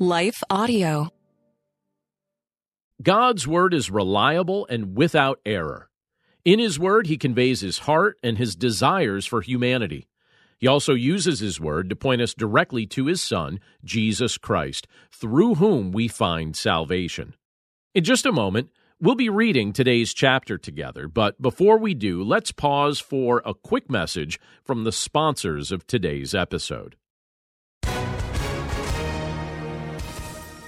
Life Audio. God's Word is reliable and without error. In His Word, He conveys His heart and His desires for humanity. He also uses His Word to point us directly to His Son, Jesus Christ, through whom we find salvation. In just a moment, we'll be reading today's chapter together, but before we do, let's pause for a quick message from the sponsors of today's episode.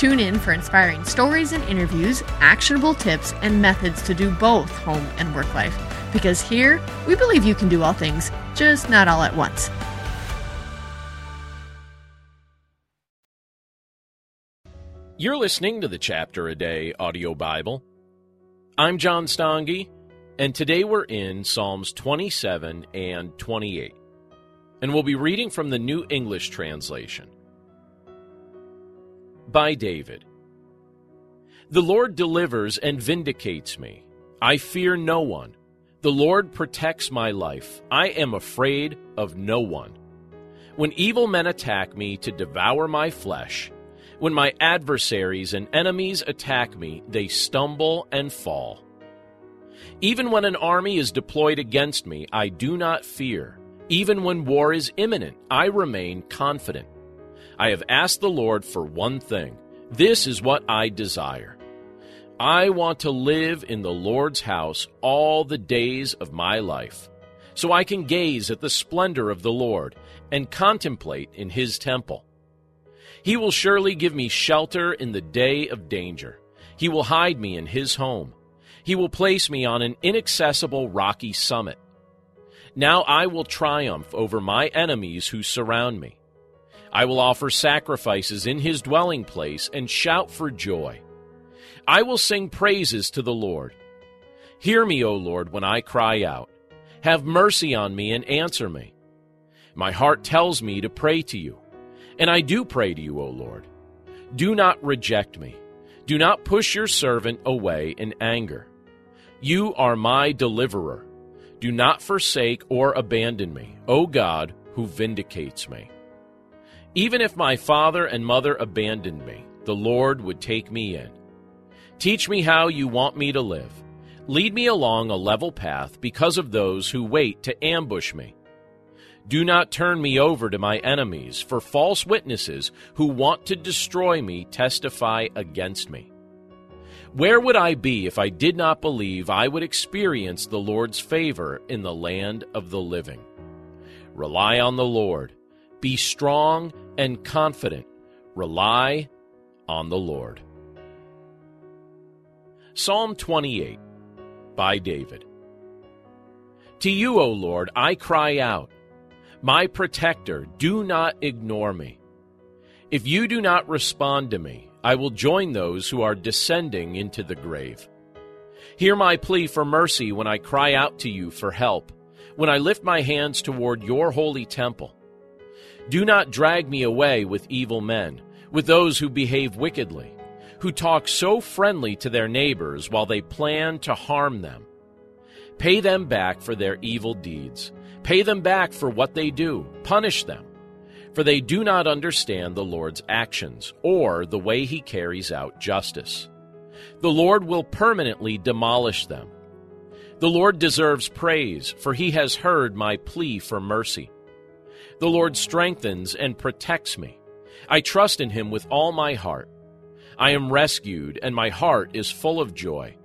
Tune in for inspiring stories and interviews, actionable tips, and methods to do both home and work life. Because here, we believe you can do all things, just not all at once. You're listening to the Chapter a Day audio Bible. I'm John Stange, and today we're in Psalms 27 and 28. And we'll be reading from the New English Translation by David. The Lord delivers and vindicates me. I fear no one. The Lord protects my life. I am afraid of no one. When evil men attack me to devour my flesh, when my adversaries and enemies attack me, they stumble and fall. Even when an army is deployed against me, I do not fear. Even when war is imminent, I remain confident. I have asked the Lord for one thing. This is what I desire. I want to live in the Lord's house all the days of my life, so I can gaze at the splendor of the Lord and contemplate in his temple. He will surely give me shelter in the day of danger. He will hide me in his home. He will place me on an inaccessible rocky summit. Now I will triumph over my enemies who surround me. I will offer sacrifices in his dwelling place and shout for joy. I will sing praises to the Lord. Hear me, O Lord, when I cry out. Have mercy on me and answer me. My heart tells me to pray to you, and I do pray to you, O Lord. Do not reject me. Do not push your servant away in anger. You are my deliverer. Do not forsake or abandon me, O God, who vindicates me. Even if my father and mother abandoned me, the Lord would take me in. Teach me how you want me to live. Lead me along a level path because of those who wait to ambush me. Do not turn me over to my enemies, for false witnesses who want to destroy me testify against me. Where would I be if I did not believe I would experience the Lord's favor in the land of the living? Rely on the Lord be strong and confident. Rely on the Lord. Psalm 28 by David. To you, O Lord, I cry out. My protector, do not ignore me. If you do not respond to me, I will join those who are descending into the grave. Hear my plea for mercy when I cry out to you for help, when I lift my hands toward your holy temple. Do not drag me away with evil men, with those who behave wickedly, who talk so friendly to their neighbors while they plan to harm them. Pay them back for their evil deeds. Pay them back for what they do. Punish them. For they do not understand the Lord's actions or the way he carries out justice. The Lord will permanently demolish them. The Lord deserves praise, for he has heard my plea for mercy. The Lord strengthens and protects me. I trust in him with all my heart. I am rescued, and my heart is full of joy.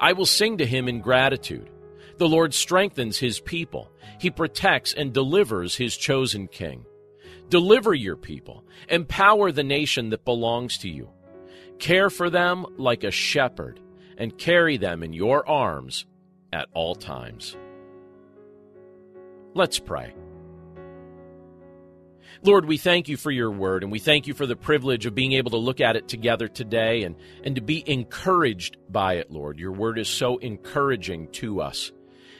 I will sing to him in gratitude. The Lord strengthens his people. He protects and delivers his chosen king. Deliver your people. Empower the nation that belongs to you. Care for them like a shepherd, and carry them in your arms at all times. Let's pray. Lord, we thank you for your word, and we thank you for the privilege of being able to look at it together today and, and to be encouraged by it, Lord. Your word is so encouraging to us.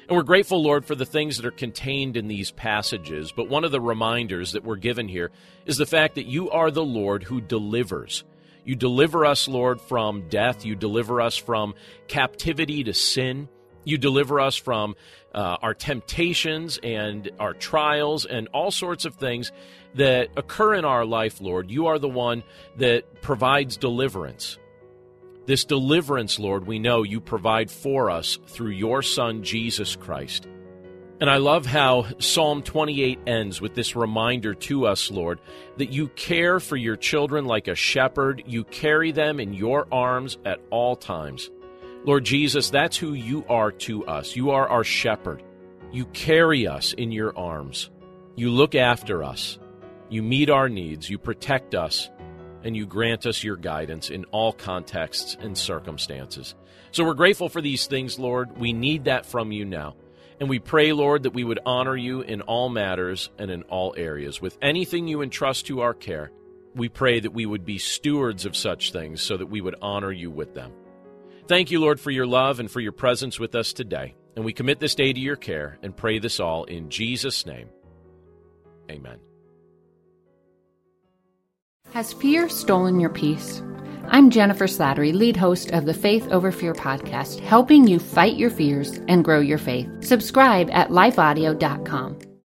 And we're grateful, Lord, for the things that are contained in these passages. But one of the reminders that we're given here is the fact that you are the Lord who delivers. You deliver us, Lord, from death. You deliver us from captivity to sin. You deliver us from uh, our temptations and our trials and all sorts of things that occur in our life, Lord. You are the one that provides deliverance. This deliverance, Lord, we know you provide for us through your Son, Jesus Christ. And I love how Psalm 28 ends with this reminder to us, Lord, that you care for your children like a shepherd. You carry them in your arms at all times. Lord Jesus, that's who you are to us. You are our shepherd. You carry us in your arms. You look after us. You meet our needs. You protect us. And you grant us your guidance in all contexts and circumstances. So we're grateful for these things, Lord. We need that from you now. And we pray, Lord, that we would honor you in all matters and in all areas. With anything you entrust to our care, we pray that we would be stewards of such things so that we would honor you with them. Thank you, Lord, for your love and for your presence with us today. And we commit this day to your care and pray this all in Jesus' name. Amen. Has fear stolen your peace? I'm Jennifer Slattery, lead host of the Faith Over Fear podcast, helping you fight your fears and grow your faith. Subscribe at lifeaudio.com.